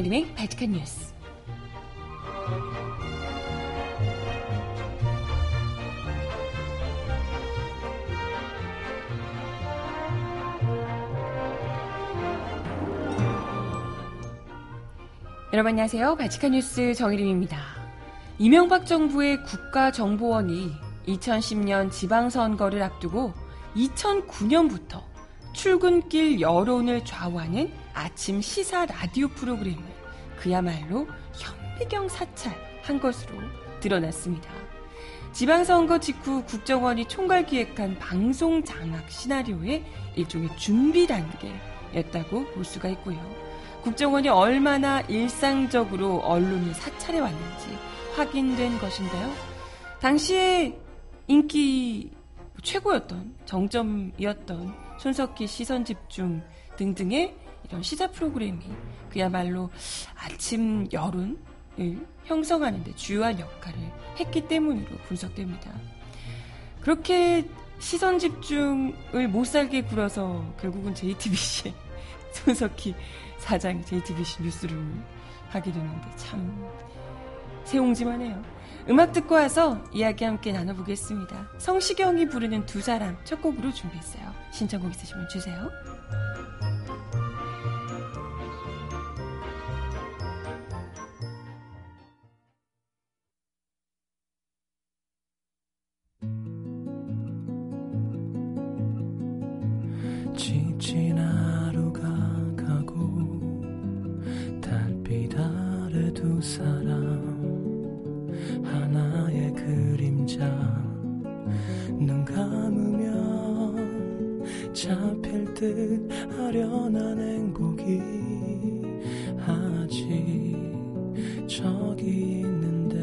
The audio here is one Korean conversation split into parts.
정혜림의 발칙한 뉴스. 여러분 안녕하세요. 발칙한 뉴스 정혜림입니다. 이명박 정부의 국가정보원이 2010년 지방선거를 앞두고 2009년부터 출근길 여론을 좌우하는 아침 시사 라디오 프로그램을 그야말로 현미경 사찰한 것으로 드러났습니다. 지방선거 직후 국정원이 총괄 기획한 방송 장악 시나리오의 일종의 준비 단계였다고 볼 수가 있고요. 국정원이 얼마나 일상적으로 언론을 사찰해 왔는지 확인된 것인데요. 당시에 인기 최고였던 정점이었던 손석희 시선 집중 등등의 이런 시사 프로그램이 그야말로 아침 여론을 형성하는데 주요한 역할을 했기 때문으로 분석됩니다. 그렇게 시선 집중을 못 살게 굴어서 결국은 JTBC의 손석희 사장이 JTBC 뉴스룸을 하게 되는데 참 세옹지만해요. 음악 듣고 와서 이야기 함께 나눠보겠습니다. 성시경이 부르는 두 사람 첫 곡으로 준비했어요. 신청곡 있으시면 주세요. 잡힐 듯 아련한 행복이 아직 저기 있는데.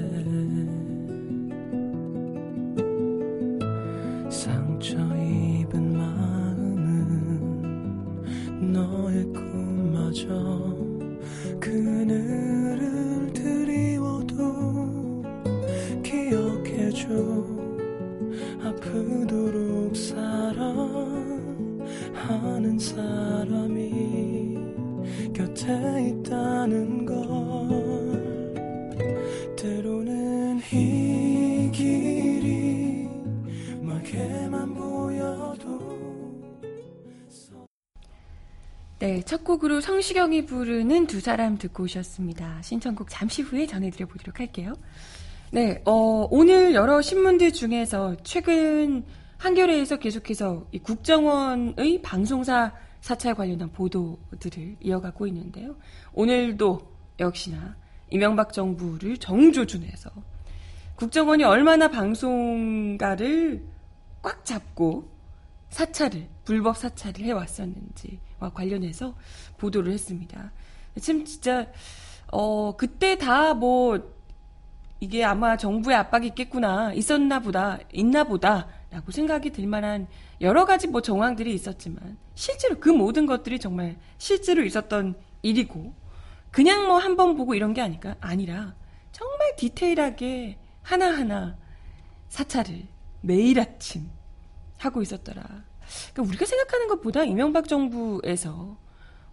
상처 입은 마음은 너의 꿈마저 사람이 곁에 있다는 걸 때로는 이 길이 멀게만 보여도 네, 첫 곡으로 성시경이 부르는 두 사람 듣고 오셨습니다. 신청곡 잠시 후에 전해드려 보도록 할게요. 네, 어, 오늘 여러 신문들 중에서 최근 한겨레에서 계속해서 이 국정원의 방송사 사찰 관련한 보도들을 이어가고 있는데요. 오늘도 역시나 이명박 정부를 정조준해서 국정원이 얼마나 방송가를 꽉 잡고 사찰을 불법 사찰을 해왔었는지와 관련해서 보도를 했습니다. 지금 진짜 어 그때 다 뭐 이게 아마 정부의 압박이 있겠구나 있었나 보다 있나 보다 라고 생각이 들 만한 여러 가지 뭐 정황들이 있었지만 실제로 그 모든 것들이 정말 실제로 있었던 일이고 그냥 뭐 한 번 보고 이런 게 아니까 아니라 정말 디테일하게 하나하나 사찰을 매일 아침 하고 있었더라. 그러니까 우리가 생각하는 것보다 이명박 정부에서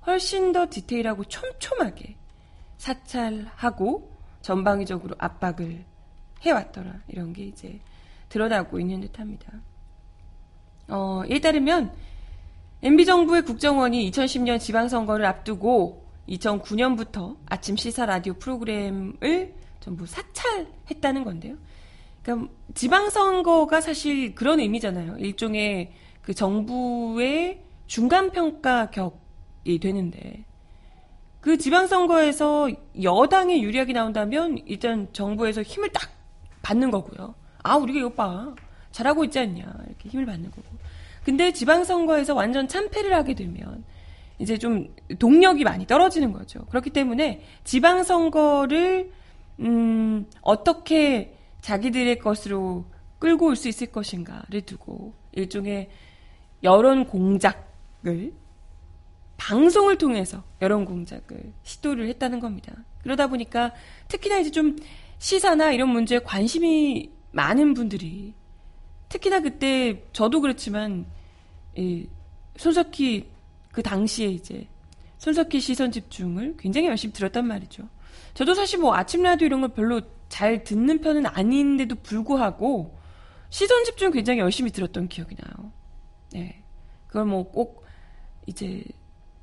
훨씬 더 디테일하고 촘촘하게 사찰하고 전방위적으로 압박을 해왔더라. 이런 게 이제 드러나고 있는 듯 합니다. 어, 이에 따르면 MB정부의 국정원이 2010년 지방선거를 앞두고 2009년부터 아침 시사 라디오 프로그램을 전부 사찰했다는 건데요. 그러니까 지방선거가 사실 그런 의미잖아요. 일종의 그 정부의 중간 평가 격이 되는데 그 지방선거에서 여당의 유리하게 나온다면 일단 정부에서 힘을 딱 받는 거고요. 아 우리가 이거 봐 잘하고 있지 않냐 이렇게 힘을 받는 거고. 근데 지방선거에서 완전 참패를 하게 되면 이제 좀 동력이 많이 떨어지는 거죠. 그렇기 때문에 지방선거를 음, 어떻게 자기들의 것으로 끌고 올 수 있을 것인가를 두고 일종의 여론 공작을 방송을 통해서 여론 공작을 시도를 했다는 겁니다. 그러다 보니까 특히나 이제 좀 시사나 이런 문제에 관심이 많은 분들이 특히나 그때 저도 그렇지만 이 손석희 그 당시에 이제 손석희 시선 집중을 굉장히 열심히 들었단 말이죠. 저도 사실 뭐 아침 라디오 이런 걸 별로 잘 듣는 편은 아닌데도 불구하고 시선 집중 굉장히 열심히 들었던 기억이 나요. 네. 그걸 뭐 꼭 이제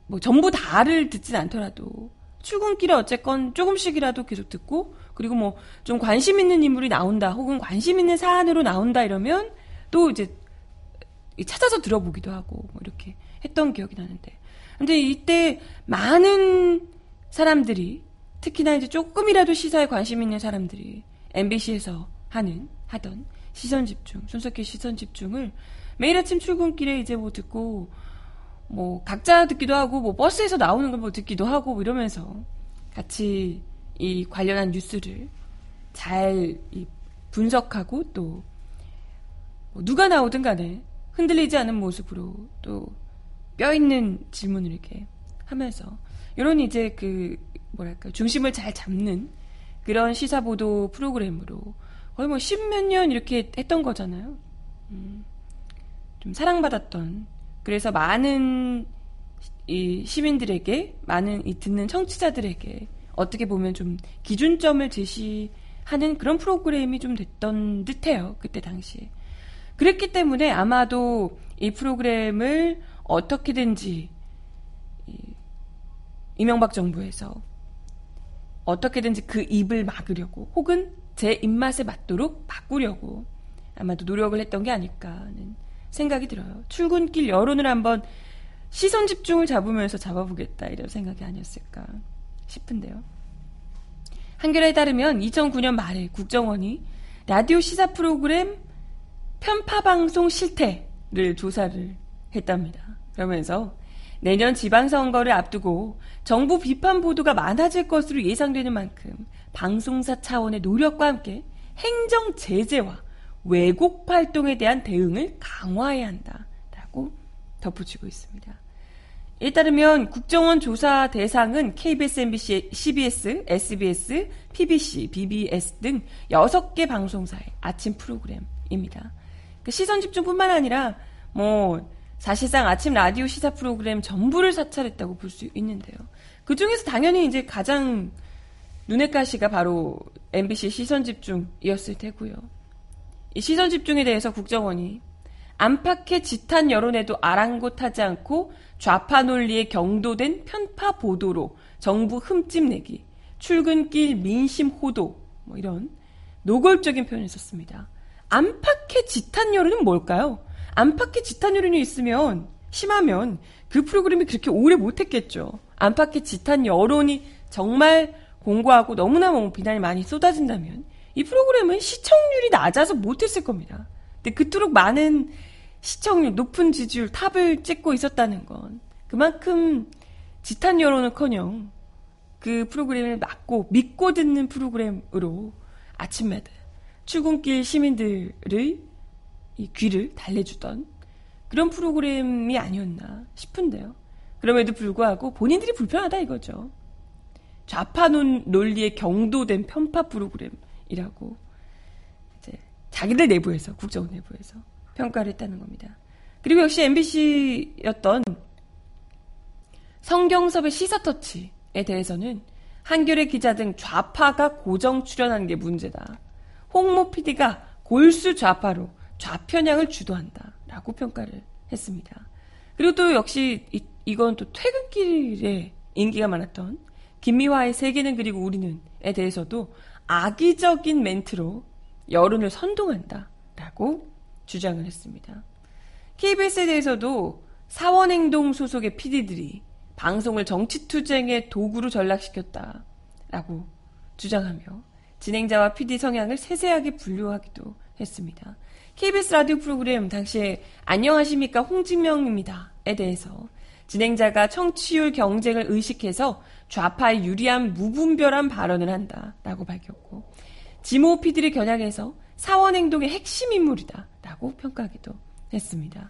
뭐 전부 다를 듣진 않더라도 출근길에 어쨌건 조금씩이라도 계속 듣고 그리고 뭐 좀 관심 있는 인물이 나온다 혹은 관심 있는 사안으로 나온다 이러면 또 이제 찾아서 들어보기도 하고 뭐 이렇게 했던 기억이 나는데. 근데 이때 많은 사람들이 특히나 이제 조금이라도 시사에 관심 있는 사람들이 MBC에서 하는 하던 시선 집중 손석희 시선 집중을 매일 아침 출근길에 이제 뭐 듣고 뭐 각자 듣기도 하고 뭐 버스에서 나오는 걸 뭐 듣기도 하고 뭐 이러면서 같이 이 관련한 뉴스를 잘 분석하고 또뭐 누가 나오든 간에 흔들리지 않은 모습으로 또 뼈 있는 질문을 이렇게 하면서 이런 이제 그 뭐랄까 중심을 잘 잡는 그런 시사 보도 프로그램으로 거의 뭐 십몇 년 이렇게 했던 거잖아요. 음, 좀 사랑받았던 그래서 많은 이 시민들에게 많은 이 듣는 청취자들에게 어떻게 보면 좀 기준점을 제시하는 그런 프로그램이 좀 됐던 듯해요. 그때 당시에. 그랬기 때문에 아마도 이 프로그램을 어떻게든지 이명박 정부에서 어떻게든지 그 입을 막으려고 혹은 제 입맛에 맞도록 바꾸려고 아마도 노력을 했던 게 아닐까 하는 생각이 들어요. 출근길 여론을 한번 시선 집중을 잡으면서 잡아보겠다 이런 생각이 아니었을까 싶은데요. 한겨레에 따르면 2009년 말에 국정원이 라디오 시사 프로그램 편파 방송 실태를 조사를 했답니다. 그러면서 내년 지방선거를 앞두고 정부 비판 보도가 많아질 것으로 예상되는 만큼 방송사 차원의 노력과 함께 행정 제재와 왜곡 활동에 대한 대응을 강화해야 한다라고 덧붙이고 있습니다. 이에 따르면 국정원 조사 대상은 KBS, MBC, CBS, SBS, PBC, BBS 등 6개 방송사의 아침 프로그램입니다. 그 시선 집중뿐만 아니라 뭐 사실상 아침 라디오 시사 프로그램 전부를 사찰했다고 볼 수 있는데요. 그 중에서 당연히 이제 가장 눈에 가시가 바로 MBC 시선 집중이었을 테고요. 이 시선 집중에 대해서 국정원이 안팎의 지탄 여론에도 아랑곳하지 않고 좌파 논리에 경도된 편파 보도로 정부 흠집 내기, 출근길 민심 호도 뭐 이런 노골적인 표현을 썼습니다. 안팎의 지탄 여론은 뭘까요? 안팎의 지탄 여론이 있으면 심하면 그 프로그램이 그렇게 오래 못했겠죠. 안팎의 지탄 여론이 정말 공고하고 너무나 뭐 비난이 많이 쏟아진다면 이 프로그램은 시청률이 낮아서 못했을 겁니다. 근데 그토록 많은 시청률, 높은 지지율, 탑을 찍고 있었다는 건 그만큼 지탄 여론은커녕 그 프로그램을 막고 믿고 듣는 프로그램으로 아침마다 출근길 시민들의 이 귀를 달래주던 그런 프로그램이 아니었나 싶은데요. 그럼에도 불구하고 본인들이 불편하다 이거죠. 좌파 논리에 경도된 편파 프로그램이라고 이제 자기들 내부에서 국정원 내부에서 평가를 했다는 겁니다. 그리고 역시 MBC였던 성경섭의 시사터치에 대해서는 한겨레 기자 등 좌파가 고정 출연하는 게 문제다. 홍모 PD가 골수 좌파로 좌편향을 주도한다 라고 평가를 했습니다. 그리고 또 역시 이, 이건 또 퇴근길에 인기가 많았던 김미화의 세계는 그리고 우리는에 대해서도 악의적인 멘트로 여론을 선동한다 라고 주장을 했습니다. KBS에 대해서도 사원행동 소속의 PD들이 방송을 정치투쟁의 도구로 전락시켰다라고 주장하며 진행자와 PD 성향을 세세하게 분류하기도 했습니다. KBS 라디오 프로그램 당시에 안녕하십니까 홍진명입니다에 대해서 진행자가 청취율 경쟁을 의식해서 좌파에 유리한 무분별한 발언을 한다라고 밝혔고 지모 PD를 겨냥해서 사원 행동의 핵심 인물이다 라고 평가하기도 했습니다.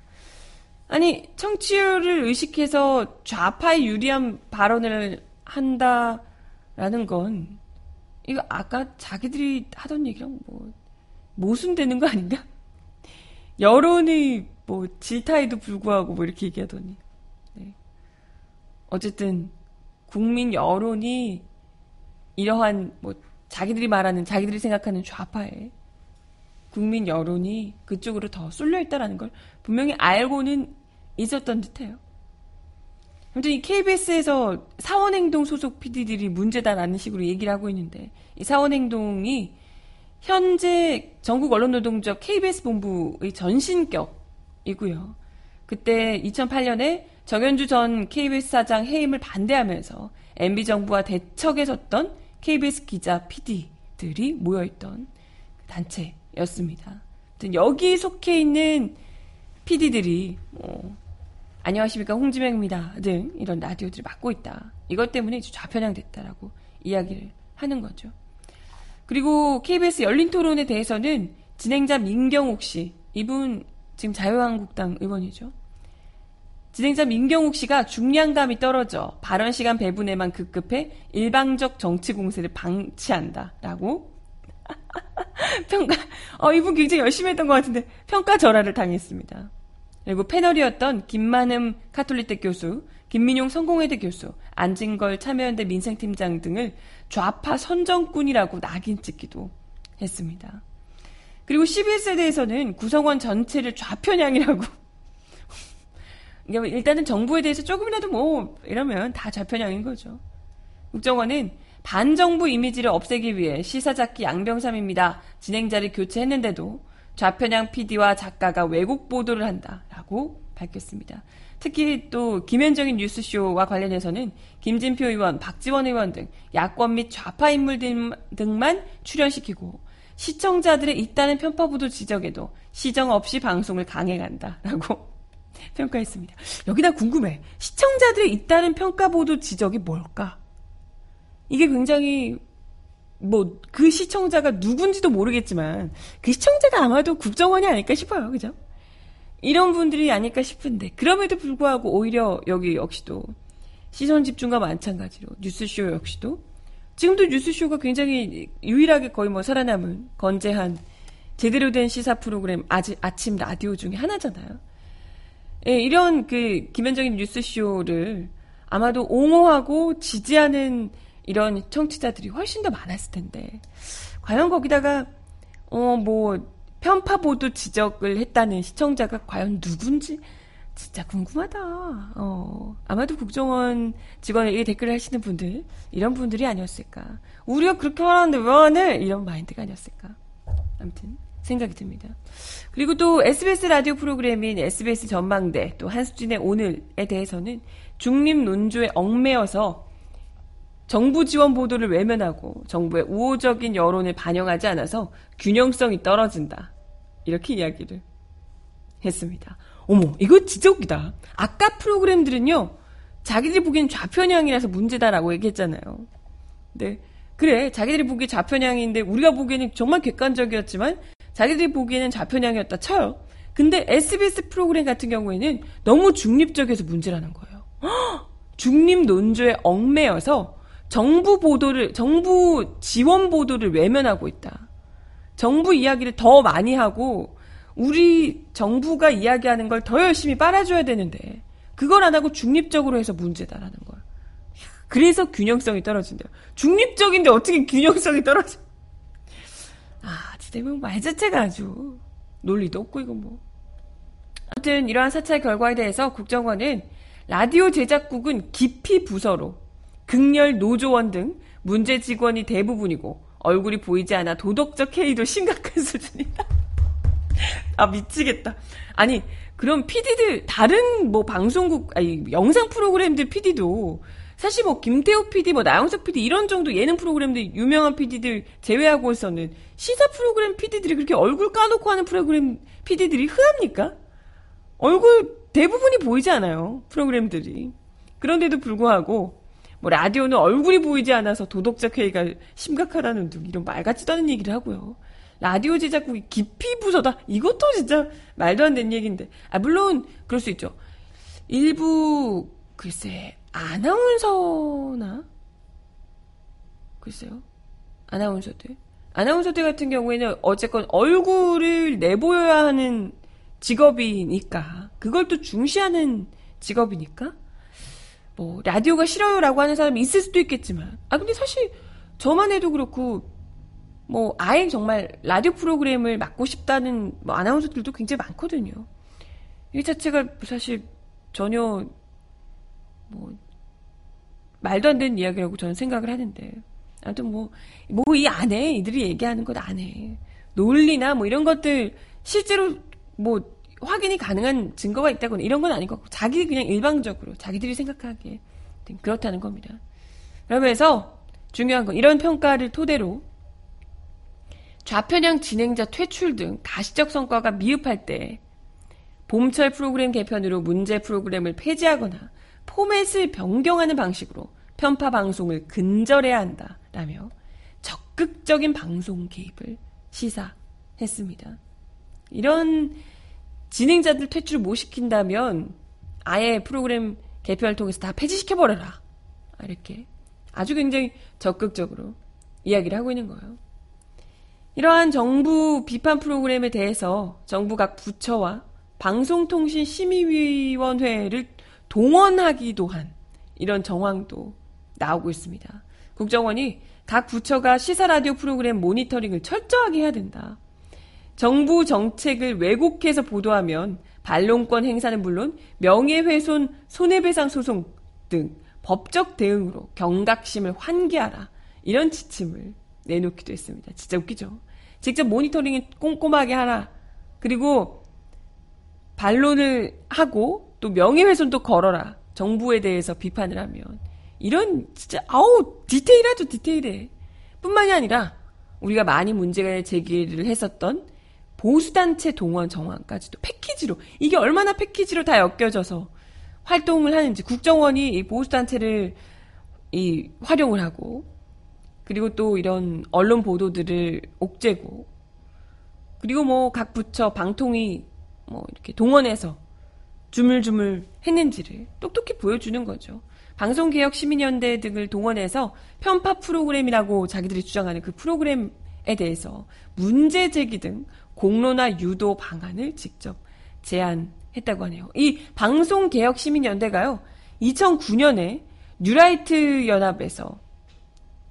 아니 청취율을 의식해서 좌파에 유리한 발언을 한다라는 건 이거 아까 자기들이 하던 얘기랑 뭐 모순되는 거 아닌가? 여론이 뭐 질타에도 불구하고 뭐 이렇게 얘기하더니 네. 어쨌든 국민 여론이 이러한 뭐 자기들이 말하는 자기들이 생각하는 좌파에 국민 여론이 그쪽으로 더 쏠려 있다라는 걸 분명히 알고는 있었던 듯해요. 아무튼 이 KBS에서 사원행동 소속 PD들이 문제다라는 식으로 얘기를 하고 있는데 이 사원행동이 현재 전국 언론노동조합 KBS 본부의 전신격이고요. 그때 2008년에 정현주 전 KBS 사장 해임을 반대하면서 MB 정부와 대척에 섰던 KBS 기자 PD들이 모여있던 단체 였습니다. 여기 속해 있는 PD들이 뭐 안녕하십니까 홍지명입니다 등 이런 라디오들을 맡고 있다. 이것 때문에 좌편향됐다라고 이야기를 하는 거죠. 그리고 KBS 열린 토론에 대해서는 진행자 민경욱 씨, 이분 지금 자유한국당 의원이죠. 진행자 민경욱 씨가 중량감이 떨어져 발언 시간 배분에만 급급해 일방적 정치 공세를 방치한다라고 평가 어 이분 굉장히 열심히 했던 것 같은데 평가 절하를 당했습니다. 그리고 패널이었던 김만흠 카톨릭대 교수, 김민용 성공회대 교수, 안진걸 참여연대 민생팀장 등을 좌파 선정꾼이라고 낙인 찍기도 했습니다. 그리고 CBS에 대해서는 구성원 전체를 좌편향이라고. 일단은 정부에 대해서 조금이라도 뭐 이러면 다 좌편향인 거죠. 국정원은 반정부 이미지를 없애기 위해 시사잡기 양병삼입니다. 진행자를 교체했는데도 좌편향 PD와 작가가 왜곡 보도를 한다라고 밝혔습니다. 특히 또 김현정인 뉴스쇼와 관련해서는 김진표 의원, 박지원 의원 등 야권 및 좌파 인물 등만 출연시키고 시청자들의 있다는 편파 보도 지적에도 시정 없이 방송을 강행한다라고 평가했습니다. 여기다 궁금해. 시청자들의 있다는 평가 보도 지적이 뭘까? 이게 굉장히 뭐 그 시청자가 누군지도 모르겠지만 그 시청자가 아마도 국정원이 아닐까 싶어요. 그죠? 이런 분들이 아닐까 싶은데 그럼에도 불구하고 오히려 여기 역시도 시선 집중과 마찬가지로 뉴스쇼 역시도 지금도 뉴스쇼가 굉장히 유일하게 거의 뭐 살아남은 건재한 제대로 된 시사 프로그램 아지, 아침 라디오 중에 하나잖아요. 예, 이런 그 김현정인 뉴스쇼를 아마도 옹호하고 지지하는 이런 청취자들이 훨씬 더 많았을 텐데 과연 거기다가 어 뭐 편파 보도 지적을 했다는 시청자가 과연 누군지 진짜 궁금하다. 어, 아마도 국정원 직원에게 댓글을 하시는 분들, 이런 분들이 아니었을까. 우리가 그렇게 말하는데 왜 안 해? 이런 마인드가 아니었을까. 아무튼, 생각이 듭니다. 그리고 또 SBS 라디오 프로그램인 SBS 전망대, 또 한수진의 오늘에 대해서는 중립 논조에 얽매여서 정부 지원 보도를 외면하고 정부의 우호적인 여론을 반영하지 않아서 균형성이 떨어진다. 이렇게 이야기를 했습니다. 어머, 이거 진짜 웃기다. 아까 프로그램들은요, 자기들이 보기엔 좌편향이라서 문제다라고 얘기했잖아요. 네. 그래, 자기들이 보기에 좌편향인데 우리가 보기에는 정말 객관적이었지만 자기들이 보기에는 좌편향이었다 쳐요. 근데 SBS 프로그램 같은 경우에는 너무 중립적이어서 문제라는 거예요. 중립 논조에 얽매여서 정부 보도를, 정부 지원 보도를 외면하고 있다. 정부 이야기를 더 많이 하고, 우리 정부가 이야기하는 걸 더 열심히 빨아줘야 되는데, 그걸 안 하고 중립적으로 해서 문제다라는 걸. 그래서 균형성이 떨어진대요. 중립적인데 어떻게 균형성이 떨어져? 아, 진짜 말 자체가 아주 논리도 없고, 이거 뭐. 아무튼 이러한 사찰 결과에 대해서 국정원은 라디오 제작국은 깊이 부서로 극렬 노조원 등 문제 직원이 대부분이고 얼굴이 보이지 않아 도덕적 해이도 심각한 수준이다. 아 미치겠다. 아니 그럼 PD들 다른 뭐 방송국 아니 영상 프로그램들 PD도 사실 뭐 김태호 PD, 뭐 나영석 PD 이런 정도 예능 프로그램들 유명한 PD들 제외하고서는 시사 프로그램 PD들이 그렇게 얼굴 까놓고 하는 프로그램 PD들이 흔합니까? 얼굴 대부분이 보이지 않아요 프로그램들이. 그런데도 불구하고 뭐 라디오는 얼굴이 보이지 않아서 도덕적 회의가 심각하다는 등 이런 말 같지도 않은 얘기를 하고요. 라디오 제작국이 깊이 부서다. 이것도 진짜 말도 안 되는 얘기인데. 아, 물론, 그럴 수 있죠. 일부, 글쎄, 아나운서나? 글쎄요. 아나운서들. 아나운서들 같은 경우에는 어쨌건 얼굴을 내보여야 하는 직업이니까. 그걸 또 중시하는 직업이니까. 뭐 라디오가 싫어요라고 하는 사람이 있을 수도 있겠지만. 아 근데 사실 저만 해도 그렇고 뭐 아예 정말 라디오 프로그램을 맡고 싶다는 뭐 아나운서들도 굉장히 많거든요. 이 자체가 사실 전혀 뭐 말도 안 되는 이야기라고 저는 생각을 하는데. 아무튼 뭐 뭐 이 안에 이들이 얘기하는 것 안에 논리나 뭐 이런 것들 실제로 뭐 확인이 가능한 증거가 있다거나 이런 건 같고 자기 그냥 일방적으로 자기들이 생각하기에 그렇다는 겁니다. 그러면서 중요한 건 이런 평가를 토대로 좌편향 진행자 퇴출 등 가시적 성과가 미흡할 때 봄철 프로그램 개편으로 문제 프로그램을 폐지하거나 포맷을 변경하는 방식으로 편파 방송을 근절해야 한다라며 적극적인 방송 개입을 시사했습니다. 이런 진행자들 퇴출을 못 시킨다면 아예 프로그램 개편을 통해서 다 폐지시켜버려라. 이렇게 아주 굉장히 적극적으로 이야기를 하고 있는 거예요. 이러한 정부 비판 프로그램에 대해서 정부 각 부처와 방송통신심의위원회를 동원하기도 한 이런 정황도 나오고 있습니다. 국정원이 각 부처가 시사 라디오 프로그램 모니터링을 철저하게 해야 된다. 정부 정책을 왜곡해서 보도하면 반론권 행사는 물론 명예훼손, 손해배상 소송 등 법적 대응으로 경각심을 환기하라. 이런 지침을 내놓기도 했습니다. 진짜 웃기죠? 직접 모니터링을 꼼꼼하게 하라. 그리고 반론을 하고 또 명예훼손도 걸어라. 정부에 대해서 비판을 하면 이런 진짜 아우 디테일하죠 디테일해. 뿐만이 아니라 우리가 많이 문제가 제기를 했었던 보수단체 동원 정황까지도 패키지로 이게 얼마나 패키지로 다 엮여져서 활동을 하는지 국정원이 이 보수단체를 이 활용을 하고 그리고 또 이런 언론 보도들을 옥죄고 그리고 뭐 각 부처 방통위 뭐 이렇게 동원해서 주물주물 했는지를 똑똑히 보여주는 거죠. 방송개혁 시민연대 등을 동원해서 편파 프로그램이라고 자기들이 주장하는 그 프로그램 에 대해서 문제 제기 등 공론화 유도 방안을 직접 제안했다고 하네요. 이 방송개혁 시민연대가요, 2009년에 뉴라이트 연합에서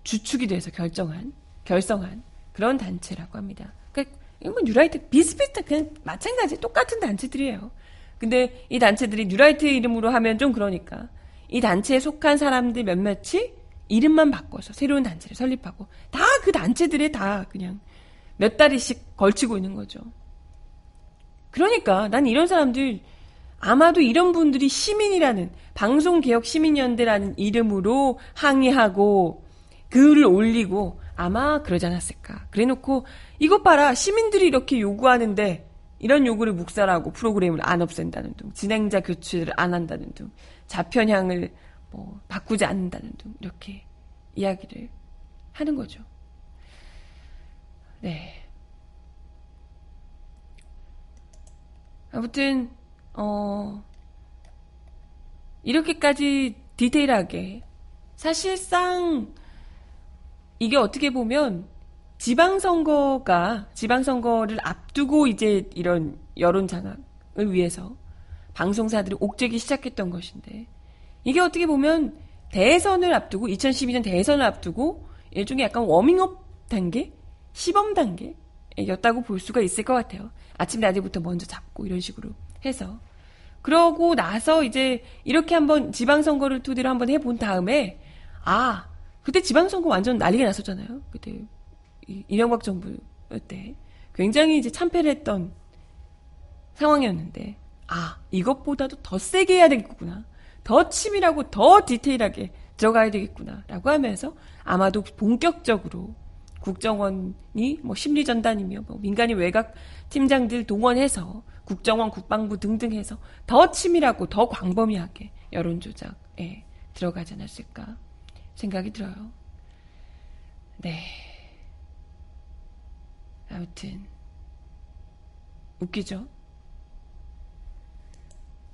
주축이 돼서 결정한, 결성한 그런 단체라고 합니다. 그러니까 뭐 뉴라이트 비슷비슷한 그냥 마찬가지 똑같은 단체들이에요. 근데 이 단체들이 뉴라이트 이름으로 하면 좀 그러니까 이 단체에 속한 사람들 몇몇이 이름만 바꿔서 새로운 단체를 설립하고 다 그 단체들에 다 그냥 몇 다리씩 걸치고 있는 거죠. 그러니까 난 이런 사람들 아마도 이런 분들이 시민이라는 방송개혁 시민연대라는 이름으로 항의하고 글을 올리고 아마 그러지 않았을까. 그래 놓고 이것 봐라 시민들이 이렇게 요구하는데 이런 요구를 묵살하고 프로그램을 안 없앤다는 등 진행자 교체를 안 한다는 등 좌편향을 뭐 바꾸지 않는다는 등 이렇게 이야기를 하는 거죠. 네. 아무튼 어 이렇게까지 디테일하게 사실상 이게 어떻게 보면 지방선거가 지방선거를 앞두고 이제 이런 여론 장악을 위해서 방송사들이 옥죄기 시작했던 것인데 이게 어떻게 보면 대선을 앞두고 2012년 대선을 앞두고 일종의 약간 워밍업 단계, 시범 단계였다고 볼 수가 있을 것 같아요. 아침 라디오부터 먼저 잡고 이런 식으로 해서 그러고 나서 이제 이렇게 한번 지방선거를 토대로 한번 해본 다음에 아 그때 지방선거 완전 난리가 났었잖아요. 그때 이명박 정부 때 굉장히 이제 참패를 했던 상황이었는데 아 이것보다도 더 세게 해야 되겠구나 더 치밀하고 더 디테일하게 들어가야 되겠구나라고 하면서 아마도 본격적으로 국정원이 뭐 심리전단이며 뭐 민간인 외곽 팀장들 동원해서 국정원 국방부 등등 해서 더 치밀하고 더 광범위하게 여론조작에 들어가지 않았을까 생각이 들어요. 네. 아무튼 웃기죠?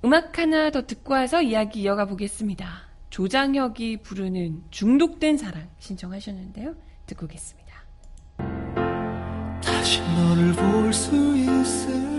음악 하나 더 듣고 와서 이야기 이어가 보겠습니다. 조장혁이 부르는 중독된 사랑 신청하셨는데요. 듣고 오겠습니다. 다시 너를 볼 수 있을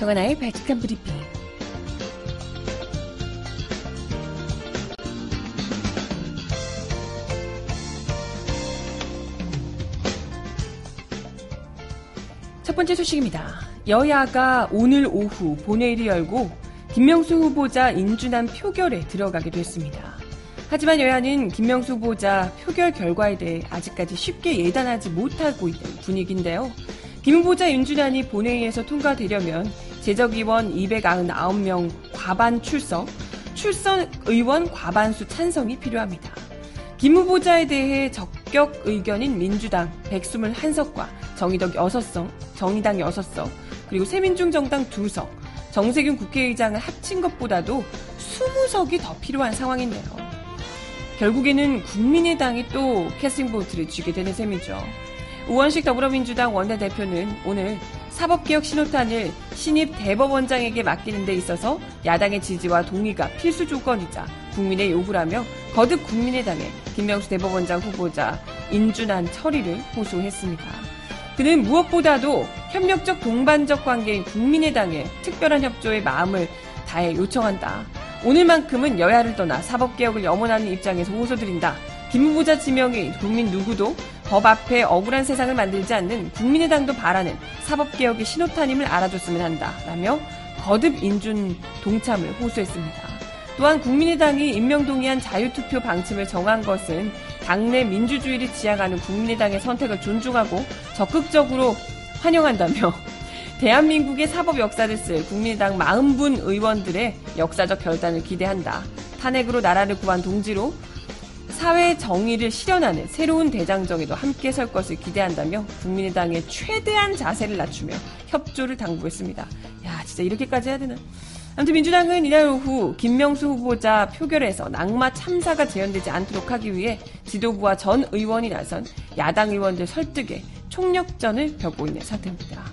정하나의 발칙한 브리핑. 첫 번째 소식입니다. 여야가 오늘 오후 본회의를 열고 김명수 후보자 인준안 표결에 들어가게 됐습니다. 하지만 여야는 김명수 후보자 표결 결과에 대해 아직까지 쉽게 예단하지 못하고 있는 분위기인데요. 김 후보자 인준안이 본회의에서 통과되려면 재적의원 299명 과반 출석, 출석 의원 과반수 찬성이 필요합니다. 김 후보자에 대해 적격 의견인 민주당 121석과 정의당 6석, 정의당 6석, 그리고 새민중 정당 2석, 정세균 국회의장을 합친 것보다도 20석이 더 필요한 상황인데요. 결국에는 국민의당이 또 캐스팅 보트를 쥐게 되는 셈이죠. 우원식 더불어민주당 원내대표는 오늘 사법개혁 신호탄을 신입 대법원장에게 맡기는 데 있어서 야당의 지지와 동의가 필수 조건이자 국민의 요구라며 거듭 국민의당에 김명수 대법원장 후보자 인준안 처리를 호소했습니다. 그는 무엇보다도 협력적 동반적 관계인 국민의당에 특별한 협조의 마음을 다해 요청한다. 오늘만큼은 여야를 떠나 사법개혁을 염원하는 입장에서 호소드린다. 김 후보자 지명이 국민 누구도 법 앞에 억울한 세상을 만들지 않는 국민의당도 바라는 사법개혁의 신호탄임을 알아줬으면 한다. 라며 거듭 인준 동참을 호소했습니다. 또한 국민의당이 임명동의안 자유투표 방침을 정한 것은 당내 민주주의를 지향하는 국민의당의 선택을 존중하고 적극적으로 환영한다며 대한민국의 사법 역사를 쓸 국민의당 40분 의원들의 역사적 결단을 기대한다. 탄핵으로 나라를 구한 동지로 사회 정의를 실현하는 새로운 대장정에도 함께 설 것을 기대한다며 국민의당의 최대한 자세를 낮추며 협조를 당부했습니다. 야, 진짜 이렇게까지 해야 되나? 아무튼 민주당은 이날 오후 김명수 후보자 표결에서 낙마 참사가 재현되지 않도록 하기 위해 지도부와 전 의원이 나선 야당 의원들 설득에 총력전을 펴고 있는 상태입니다.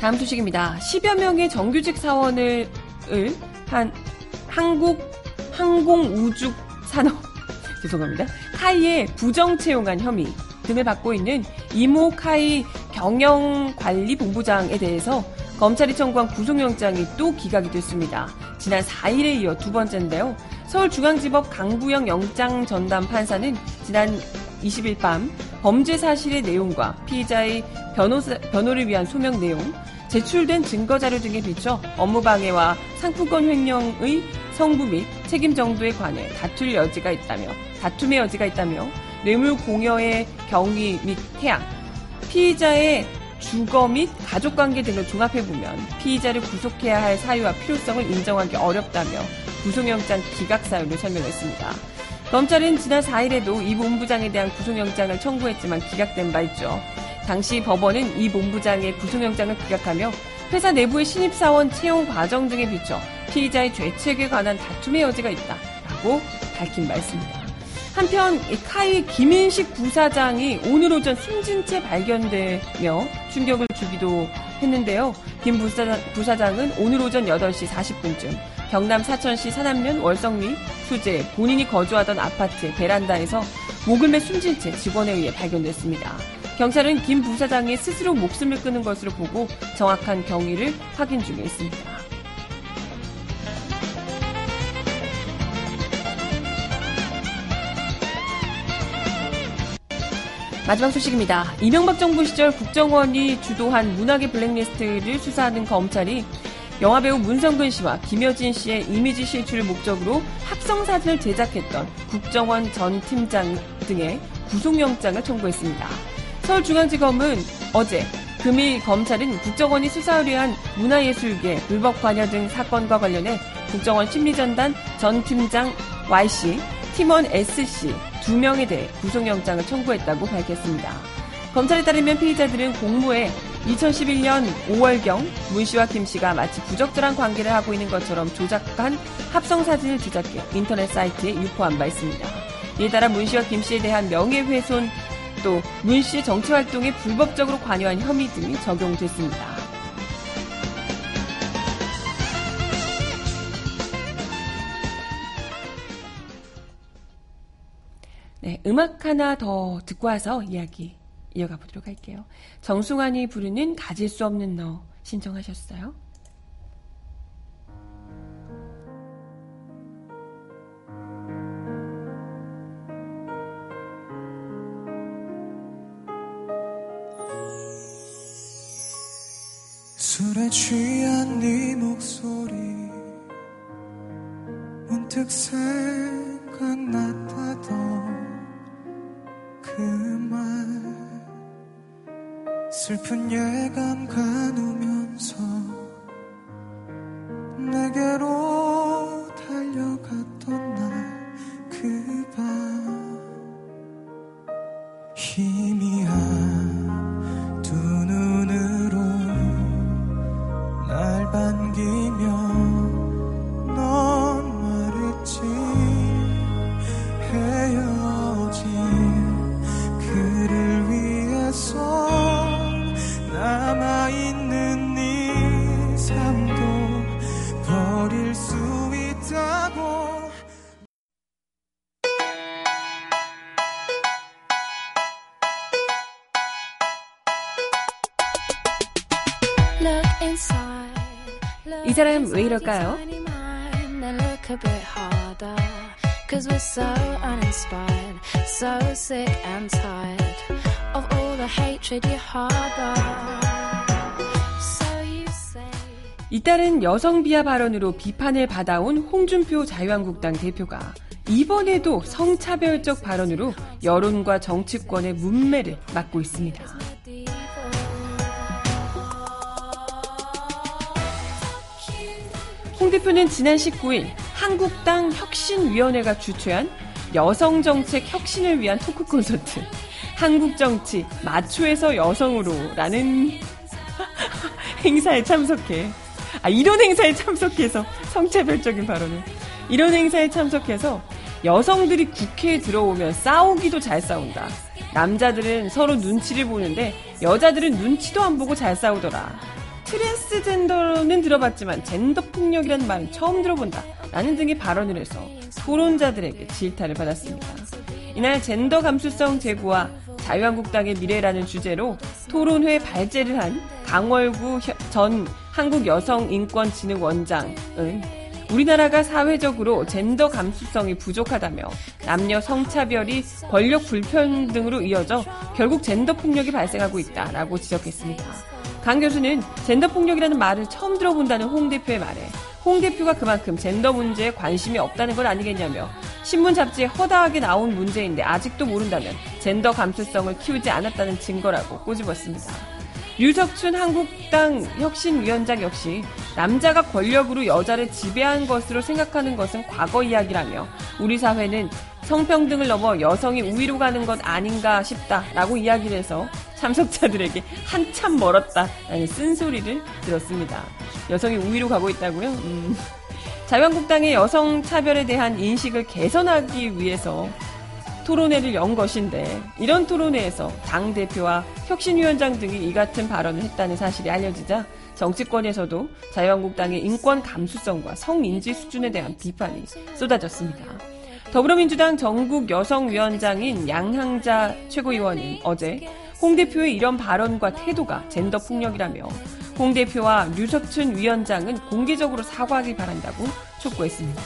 다음 소식입니다. 10여 명의 정규직 사원을 한 한국 항공우주 산업 죄송합니다. 카이에 부정 채용한 혐의 등을 받고 있는 이모 카이 경영관리본부장에 대해서 검찰이 청구한 구속영장이 또 기각이 됐습니다. 지난 4일에 이어 두 번째인데요. 서울중앙지법 강부영 영장 전담 판사는 지난 20일 밤 범죄 사실의 내용과 피의자의 변호사, 변호를 위한 소명 내용, 제출된 증거자료 등에 비춰 업무방해와 상품권 횡령의 성부 및 책임 정도에 관해 다툴 여지가 있다며 다툼의 여지가 있다며 뇌물 공여의 경위 및 태양, 피의자의 주거 및 가족관계 등을 종합해보면 피의자를 구속해야 할 사유와 필요성을 인정하기 어렵다며 구속영장 기각 사유를 설명했습니다. 검찰은 지난 4일에도 이 본부장에 대한 구속영장을 청구했지만 기각된 바 있죠. 당시 법원은 이 본부장의 구속영장을 기각하며 회사 내부의 신입사원 채용 과정 등에 비춰 피의자의 죄책에 관한 다툼의 여지가 있다라고 밝힌 바 있습니다. 한편 카이 김인식 부사장이 오늘 오전 숨진 채 발견되며 충격을 주기도 했는데요. 김 부사장, 부사장은 오늘 오전 8시 40분쯤 경남 사천시 산안면 월성리 수재 본인이 거주하던 아파트 베란다에서 목을 매 숨진 채 직원에 의해 발견됐습니다. 경찰은 김 부사장이 스스로 목숨을 끊은 것으로 보고 정확한 경위를 확인 중에 있습니다. 마지막 소식입니다. 이명박 정부 시절 국정원이 주도한 문학의 블랙리스트를 수사하는 검찰이 영화배우 문성근 씨와 김여진 씨의 이미지 실추를 목적으로 합성 사진을 제작했던 국정원 전 팀장 등의 구속영장을 청구했습니다. 서울중앙지검은 어제 금일 검찰은 국정원이 수사를 위한 문화예술계 불법 관여 등 사건과 관련해 국정원 심리전단 전 팀장 Y씨, 팀원 S씨 두 명에 대해 구속영장을 청구했다고 밝혔습니다. 검찰에 따르면 피의자들은 공모에 2011년 5월경 문 씨와 김 씨가 마치 부적절한 관계를 하고 있는 것처럼 조작한 합성 사진을 제작해 인터넷 사이트에 유포한 바 있습니다. 이에 따라 문 씨와 김 씨에 대한 명예훼손 또 문 씨의 정치 활동에 불법적으로 관여한 혐의 등이 적용됐습니다. 네, 음악 하나 더 듣고 와서 이야기 이어가 보도록 할게요. 정승환이 부르는 가질 수 없는 너 신청하셨어요. 취한 네 목소리. 문득 생각났다던 그 말. 슬픈 예감 가누면서 내게로 이 사람 왜 이럴까요? 이따른 여성 비하 발언으로 비판을 받아온 홍준표 자유한국당 대표가 이번에도 성차별적 발언으로 여론과 정치권의 문매를 막고 있습니다. 홍 대표는 지난 19일 한국당 혁신위원회가 주최한 여성정책 혁신을 위한 토크 콘서트 한국정치 마초에서 여성으로라는 행사에 참석해 아 이런 행사에 참석해서 성차별적인 발언을 이런 행사에 참석해서 여성들이 국회에 들어오면 싸우기도 잘 싸운다. 남자들은 서로 눈치를 보는데 여자들은 눈치도 안 보고 잘 싸우더라. 트랜스젠더는 들어봤지만 젠더 폭력이란 말은 처음 들어본다. 라는 등의 발언을 해서 토론자들에게 질타를 받았습니다. 이날 젠더 감수성 제고와 자유한국당의 미래라는 주제로 토론회 발제를 한 강월구 혀- 전 한국여성인권진흥원장은 우리나라가 사회적으로 젠더 감수성이 부족하다며 남녀 성차별이 권력 불평등으로 이어져 결국 젠더 폭력이 발생하고 있다라고 지적했습니다. 강 교수는 젠더 폭력이라는 말을 처음 들어본다는 홍 대표의 말에 홍 대표가 그만큼 젠더 문제에 관심이 없다는 건 아니겠냐며 신문 잡지에 허다하게 나온 문제인데 아직도 모른다면 젠더 감수성을 키우지 않았다는 증거라고 꼬집었습니다. 류석춘 한국당 혁신위원장 역시 남자가 권력으로 여자를 지배한 것으로 생각하는 것은 과거 이야기라며 우리 사회는 성평등을 넘어 여성이 우위로 가는 것 아닌가 싶다라고 이야기를 해서 참석자들에게 한참 멀었다 라는 쓴소리를 들었습니다. 여성이 우위로 가고 있다고요? 음. 자유한국당의 여성 차별에 대한 인식을 개선하기 위해서 토론회를 연 것인데 이런 토론회에서 당 대표와 혁신위원장 등이 이 같은 발언을 했다는 사실이 알려지자 정치권에서도 자유한국당의 인권 감수성과 성인지 수준에 대한 비판이 쏟아졌습니다. 더불어민주당 전국 여성위원장인 양항자 최고위원은 어제 홍 대표의 이런 발언과 태도가 젠더 폭력이라며 홍 대표와 류석춘 위원장은 공개적으로 사과하길 바란다고 촉구했습니다.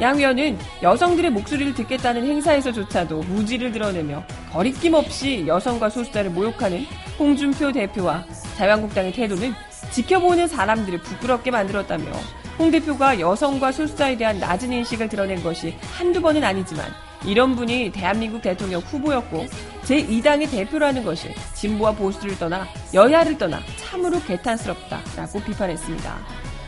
양 의원은 여성들의 목소리를 듣겠다는 행사에서조차도 무지를 드러내며 거리낌 없이 여성과 소수자를 모욕하는 홍준표 대표와 자유한국당의 태도는 지켜보는 사람들을 부끄럽게 만들었다며 홍 대표가 여성과 소수자에 대한 낮은 인식을 드러낸 것이 한두 번은 아니지만 이런 분이 대한민국 대통령 후보였고 제2당의 대표라는 것이 진보와 보수를 떠나 여야를 떠나 참으로 개탄스럽다라고 비판했습니다.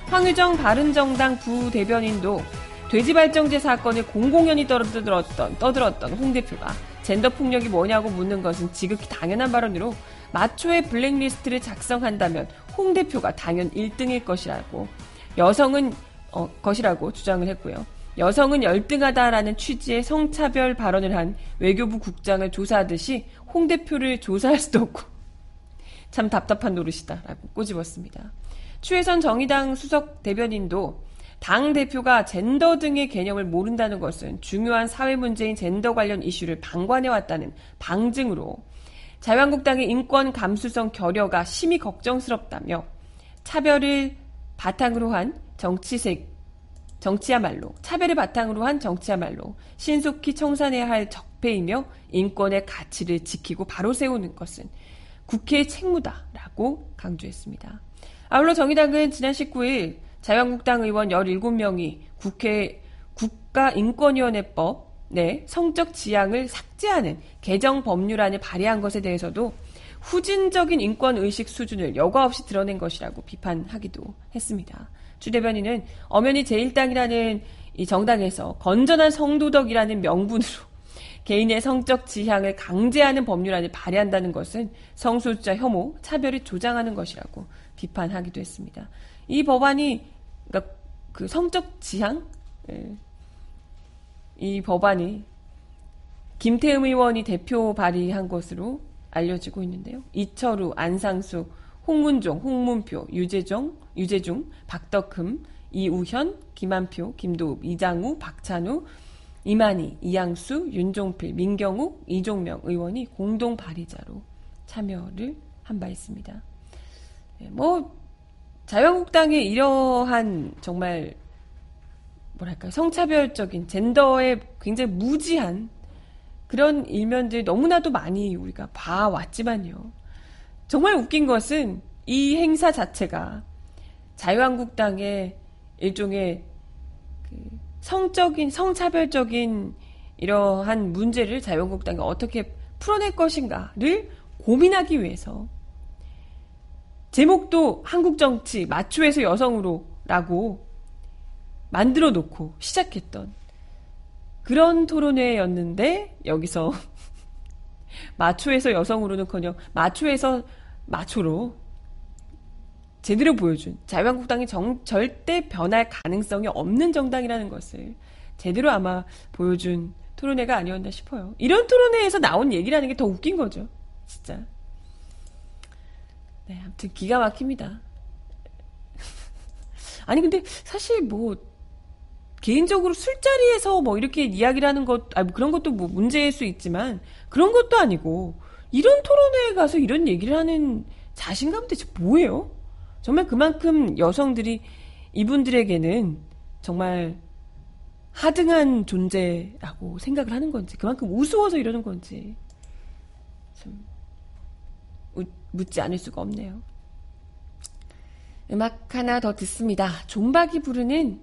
황유정 바른정당 부대변인도 돼지발정제 사건을 공공연히 떠들었던, 떠들었던 홍 대표가 젠더 폭력이 뭐냐고 묻는 것은 지극히 당연한 발언으로 마초의 블랙리스트를 작성한다면 홍 대표가 당연 1등일 것이라고 여성은 어, 것이라고 주장을 했고요. 여성은 열등하다라는 취지의 성차별 발언을 한 외교부 국장을 조사하듯이 홍 대표를 조사할 수도 없고 참 답답한 노릇이다라고 꼬집었습니다. 추혜선 정의당 수석 대변인도 당 대표가 젠더 등의 개념을 모른다는 것은 중요한 사회 문제인 젠더 관련 이슈를 방관해 왔다는 방증으로 자유한국당의 인권 감수성 결여가 심히 걱정스럽다며 차별을 바탕으로 한 정치색 정치야말로 차별을 바탕으로 한 정치야말로 신속히 청산해야 할 적폐이며 인권의 가치를 지키고 바로 세우는 것은 국회의 책무다라고 강조했습니다. 아울러 정의당은 지난 19일 자유한국당 의원 17명이 국회 국가인권위원회법 내 성적 지향을 삭제하는 개정 법률안을 발의한 것에 대해서도 후진적인 인권 의식 수준을 여과 없이 드러낸 것이라고 비판하기도 했습니다. 주 대변인은 엄연히 제1당이라는 이 정당에서 건전한 성도덕이라는 명분으로 개인의 성적 지향을 강제하는 법률안을 발의한다는 것은 성소수자 혐오, 차별을 조장하는 것이라고 비판하기도 했습니다. 이 법안이 그러니까 그 성적 지향 예. 이 법안이 김태흠 의원이 대표 발의한 것으로 알려지고 있는데요. 이철우, 안상수, 홍문종, 홍문표, 유재정, 유재중, 박덕흠, 이우현, 김한표, 김도읍, 이장우, 박찬우, 이만희, 이양수, 윤종필, 민경욱, 이종명 의원이 공동 발의자로 참여를 한 바 있습니다. 네, 뭐 자유한국당의 이러한 정말 뭐랄까 성차별적인 젠더에 굉장히 무지한 그런 일면들 너무나도 많이 우리가 봐왔지만요. 정말 웃긴 것은 이 행사 자체가 자유한국당의 일종의 그 성적인 성차별적인 이러한 문제를 자유한국당이 어떻게 풀어낼 것인가를 고민하기 위해서 제목도 한국 정치 마초에서 여성으로라고 만들어 놓고 시작했던 그런 토론회였는데 여기서 마초에서 여성으로는커녕 마초에서 마초로 제대로 보여준 자유한국당이 정, 절대 변할 가능성이 없는 정당이라는 것을 제대로 아마 보여준 토론회가 아니었나 싶어요. 이런 토론회에서 나온 얘기라는 게 더 웃긴 거죠. 진짜. 네, 아무튼 기가 막힙니다. 아니 근데 사실 뭐 개인적으로 술자리에서 뭐 이렇게 이야기를 하는 것, 아, 뭐 그런 것도 뭐 문제일 수 있지만 그런 것도 아니고 이런 토론회에 가서 이런 얘기를 하는 자신감 대체 뭐예요? 정말 그만큼 여성들이 이분들에게는 정말 하등한 존재라고 생각을 하는 건지, 그만큼 우스워서 이러는 건지, 좀 묻지 않을 수가 없네요. 음악 하나 더 듣습니다. 존박이 부르는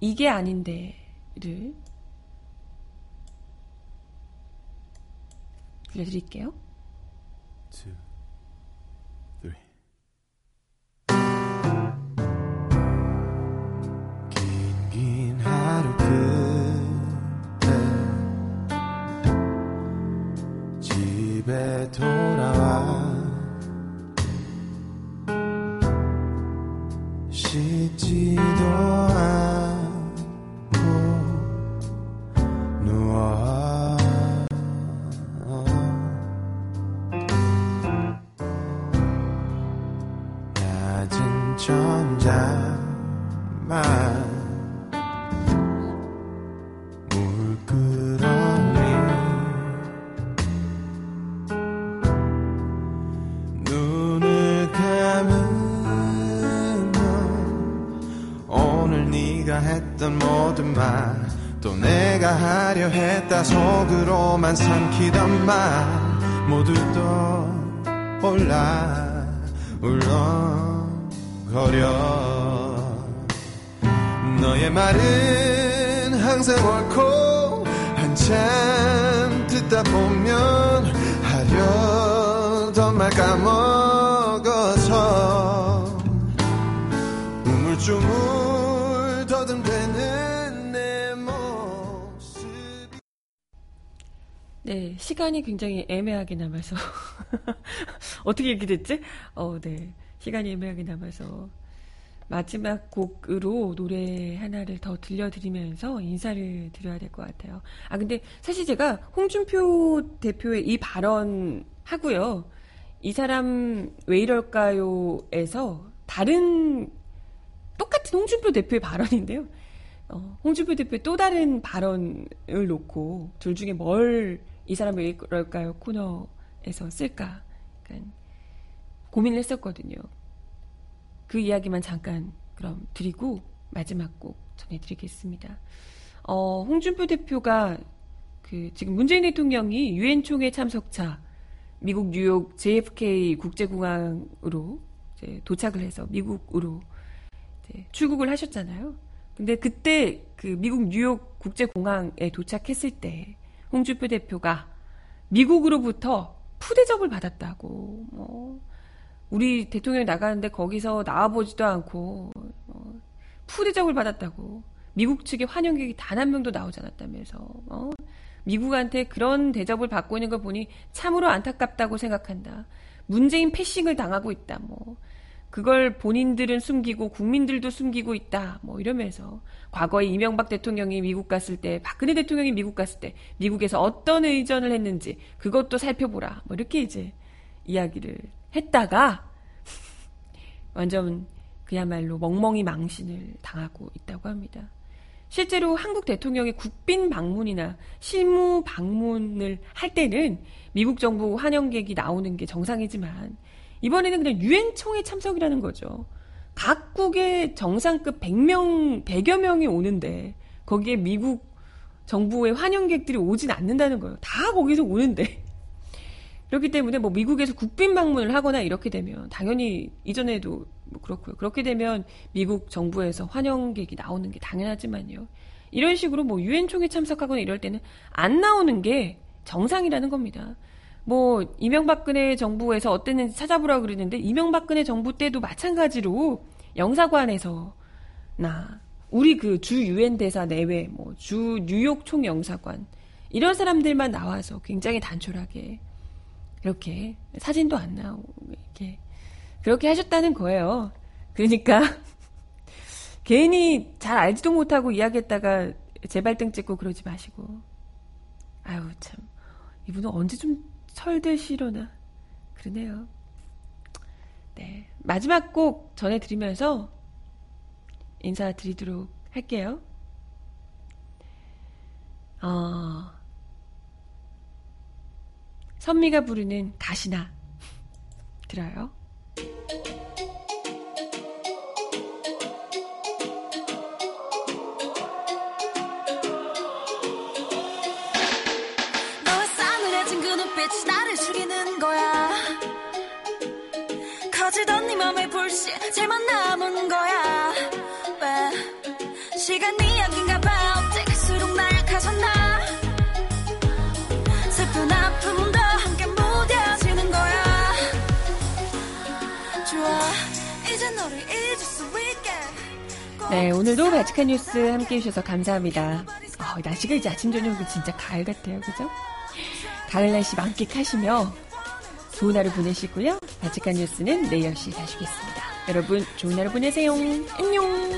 이게 아닌데를 들려드릴게요. Two, 하루 끝에 집에 돌아와 씻지도 말 또 내가 하려 했다 속으로만 삼키던 말 모두 떠올라 울렁거려. 너의 말은 항상 옳고 한참 듣다 보면 하려던 말 까먹어서 우물쭈물 네, 시간이 굉장히 애매하게 남아서. 어떻게 이렇게 됐지? 어, 네. 시간이 애매하게 남아서. 마지막 곡으로 노래 하나를 더 들려드리면서 인사를 드려야 될 것 같아요. 아, 근데 사실 제가 홍준표 대표의 이 발언 하고요. 이 사람 왜 이럴까요에서 다른 똑같은 홍준표 대표의 발언인데요. 어, 홍준표 대표의 또 다른 발언을 놓고 둘 중에 뭘 이 사람 왜 이럴까요 코너에서 쓸까 고민을 했었거든요. 그 이야기만 잠깐 그럼 드리고 마지막 곡 전해드리겠습니다. 어, 홍준표 대표가 그 지금 문재인 대통령이 유엔 총회 참석차 미국 뉴욕 JFK 국제공항으로 도착을 해서 미국으로 출국을 하셨잖아요. 근데 그때 그 미국 뉴욕 국제공항에 도착했을 때 홍준표 대표가 미국으로부터 푸대접을 받았다고 뭐 우리 대통령이 나가는데 거기서 나와보지도 않고 어, 푸대접을 받았다고 미국 측의 환영객이 단 한 명도 나오지 않았다면서 어? 미국한테 그런 대접을 받고 있는 걸 보니 참으로 안타깝다고 생각한다. 문재인 패싱을 당하고 있다. 뭐 그걸 본인들은 숨기고 국민들도 숨기고 있다. 뭐 이러면서 과거에 이명박 대통령이 미국 갔을 때 박근혜 대통령이 미국 갔을 때 미국에서 어떤 의전을 했는지 그것도 살펴보라. 뭐 이렇게 이제 이야기를 했다가 완전 그야말로 멍멍이 망신을 당하고 있다고 합니다. 실제로 한국 대통령의 국빈 방문이나 실무 방문을 할 때는 미국 정부 환영객이 나오는 게 정상이지만 이번에는 그냥 유엔 총회 참석이라는 거죠. 각국의 정상급 100명, 100여 명이 오는데 거기에 미국 정부의 환영객들이 오진 않는다는 거예요. 다 거기서 오는데. 그렇기 때문에 뭐 미국에서 국빈 방문을 하거나 이렇게 되면 당연히 이전에도 뭐 그렇고요. 그렇게 되면 미국 정부에서 환영객이 나오는 게 당연하지만요. 이런 식으로 뭐 유엔 총회 참석하거나 이럴 때는 안 나오는 게 정상이라는 겁니다. 뭐 이명박근혜 정부에서 어땠는지 찾아보라고 그러는데 이명박근혜 정부 때도 마찬가지로 영사관에서 나 우리 그 주 유엔 대사 내외 뭐 주 뉴욕 총영사관 이런 사람들만 나와서 굉장히 단촐하게 이렇게 사진도 안 나오고 이렇게 그렇게 하셨다는 거예요. 그러니까 괜히 잘 알지도 못하고 이야기했다가 제발등 찍고 그러지 마시고 아유 참 이분은 언제 좀 철들시려나 그러네요. 네 마지막 곡 전해드리면서 인사드리도록 할게요. 어, 선미가 부르는 가시나 들어요. 네 불씨 제만 남은 거야 왜 시간 이야기인가 봐 어째 갈수록 나약해졌나 슬픈 아픔도 함께 무뎌지는 거야 좋아 이제 너를 잊을 수 있게 꼭 네, 오늘도 바치칸 뉴스 함께 해주셔서 감사합니다. 어, 날씨가 이제 아침, 저녁은 진짜 가을 같아요. 그죠? 가을 날씨 만끽하시며 좋은 하루 보내시고요. 바치칸 뉴스는 내일 10시 다시 겠습니다 여러분, 좋은 하루 보내세요. 안녕!